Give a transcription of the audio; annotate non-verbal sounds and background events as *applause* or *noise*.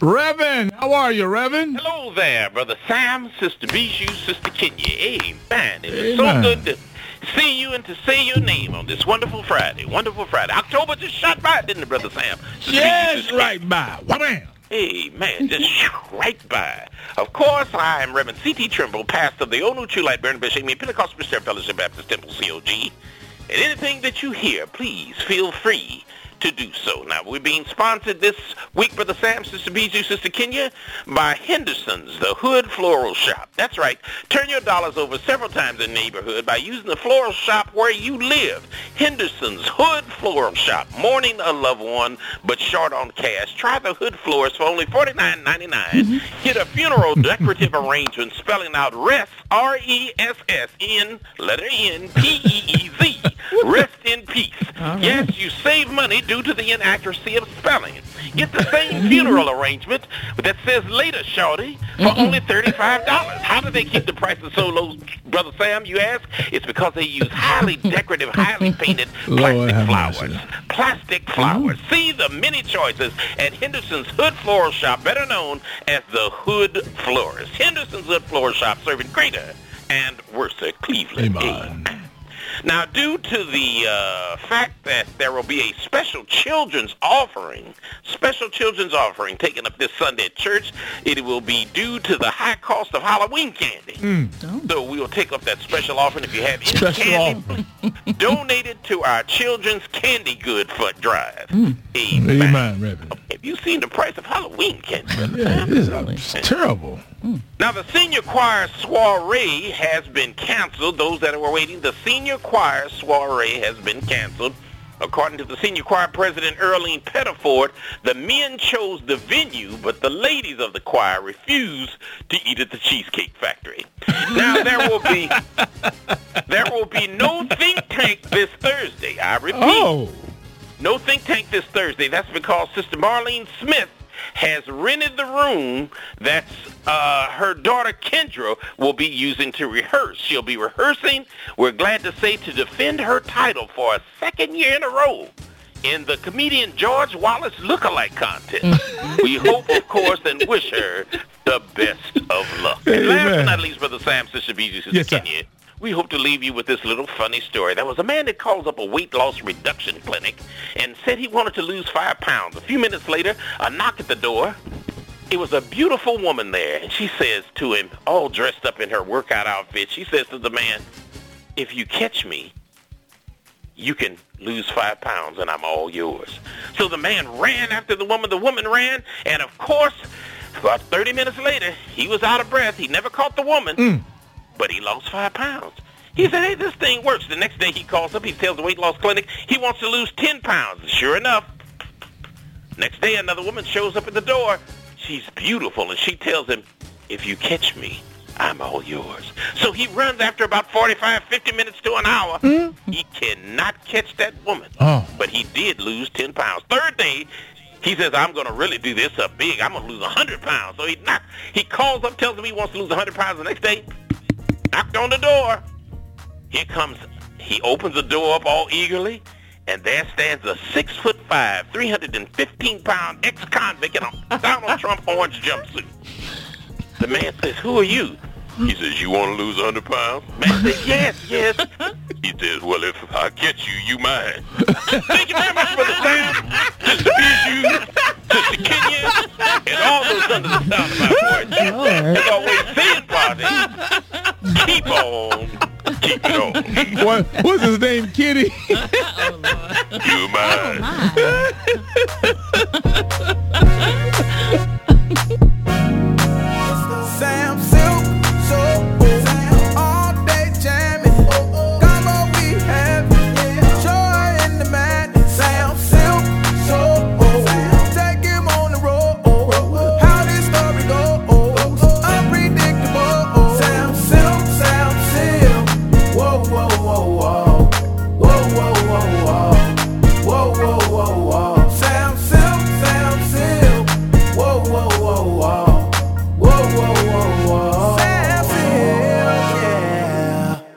Reverend, how are you, Reverend? Hello there, Brother Sam, Sister Bijou, Sister Kenya. Amen. It is so good to see you and to say your name on this wonderful Friday. Wonderful Friday. October just shot by, didn't it, Brother Sam? Sister Yes, right by. Wham! Amen. Just right by. Of course, I am Reverend C.T. Tremble, pastor of the Old New True Light Burning Bishop Me Pentecostal Presbyterian Fellowship Baptist Temple, COG. And anything that you hear, please feel free to do so. Now, we're being sponsored this week, Brother Sam, Sister Bijou, Sister Kenya, by Henderson's, the Hood Floral Shop. That's right. Turn your dollars over several times in the neighborhood by using the floral shop where you live. Henderson's Hood Floral Shop. Mourning a loved one, but short on cash. Try the Hood Florist for only $49.99. Mm-hmm. Get a funeral decorative arrangement spelling out rest, R-E-S-S-N, letter N, P-E-E-Z. Peace. Yes, you save money due to the inaccuracy of spelling. Get the same *laughs* funeral arrangement that says later, shorty, for mm-hmm. only $35. How do they keep the prices so low, Brother Sam, you ask? It's because they use highly *laughs* decorative, highly painted *laughs* Lord plastic have flowers. Plastic mm-hmm. flowers. See the many choices at Henderson's Hood Floral Shop, better known as the Hood Florist. Henderson's Hood Floral Shop serving greater and Worcester, Cleveland. Amen. Now, due to the uh, fact that there will be a special children's offering, special children's offering taken up this Sunday at church, it will be due to the high cost of Halloween candy. So we will take up that special offering. If you have any Special candy, *laughs* donate it to our Children's Candy Good Foot Drive. Amen. Amen, Reverend. Have you seen the price of Halloween candy? Yeah, this is uh, terrible. Now, the senior choir soiree has been canceled. Those that were waiting, the senior choir soiree has been canceled. According to the senior choir president, Earlene Pettiford, the men chose the venue, but the ladies of the choir refused to eat at the Cheesecake Factory. Now, there will be *laughs* there will be no think tank this Thursday. I repeat, Oh, no think tank this Thursday. That's because Sister Marlene Smith has rented the room that's uh, her daughter Kendra will be using to rehearse. She'll be rehearsing, we're glad to say, to defend her title for a second year in a row in the comedian George Wallace lookalike contest. we hope, of course, and wish her the best of luck. And last but not least, Brother Sam, Sister Bijou, Sister Yes, sir. We hope to leave you with this little funny story. There was a man that calls up a weight loss reduction clinic and said he wanted to lose five pounds. A few minutes later, a knock at the door. It was a beautiful woman there, and she says to him, all dressed up in her workout outfit, she says to the man, if you catch me, you can lose five pounds and I'm all yours. So the man ran after the woman, the woman ran, and of course, about 30 minutes later, he was out of breath. He never caught the woman, mm. But he lost five pounds. He said, hey, this thing works. The next day he calls up, he tells the weight loss clinic he wants to lose 10 pounds. Sure enough, next day another woman shows up at the door. She's beautiful, and she tells him, if you catch me, I'm all yours. So he runs after about 45, 50 minutes to an hour. Hmm? He cannot catch that woman. Oh. But he did lose 10 pounds. Third day, he says, I'm going to really do this up big. I'm going to lose 100 pounds. So he knock, he calls up, tells him he wants to lose 100 pounds the next day. Knocked on the door. Here comes, he opens the door up all eagerly, and there stands a six foot five, 315 pound ex-convict in a Donald *laughs* Trump orange jumpsuit. The man says, who are you? He says, you want to lose 100 pounds? Man says, yes, yes. *laughs* He says, well, if I catch you, you mine. Thank you very much, Brother Sam, keep it on. What, what's his name, Kitty? *laughs* oh, you oh, mine. Oh,